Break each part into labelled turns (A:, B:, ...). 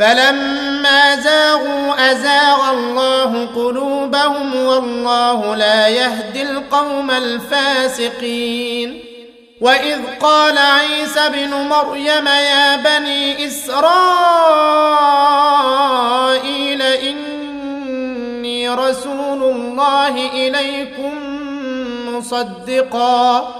A: فلما زاغوا ازاغ الله قلوبهم والله لا يهدي القوم الفاسقين واذ قال عيسى ابن مريم يا بني اسرائيل اني رسول الله اليكم مصدقا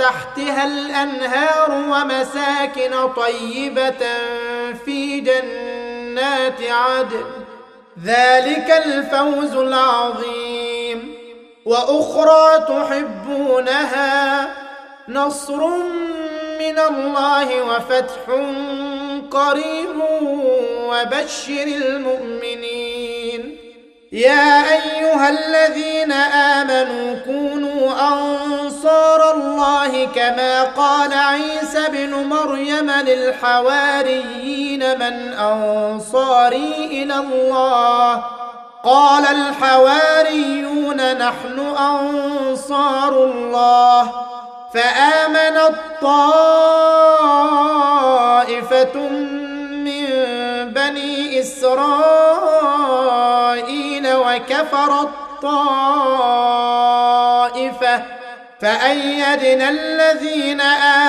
A: تحتها الانهار ومساكن طيبه في جنات عدن ذلك الفوز العظيم واخرى تحبونها نصر من الله وفتح قريب وبشر المؤمنين يا أيها الذين آمنوا كونوا أنصار الله كما قال عيسى بن مريم للحواريين من أنصاري إلى الله قال الحواريون نحن أنصار الله فآمن الطائفة من بني إسرائيل كفر الطائفة فأيدنا الذين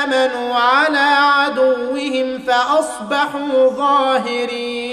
A: آمنوا على عدوهم فأصبحوا ظاهرين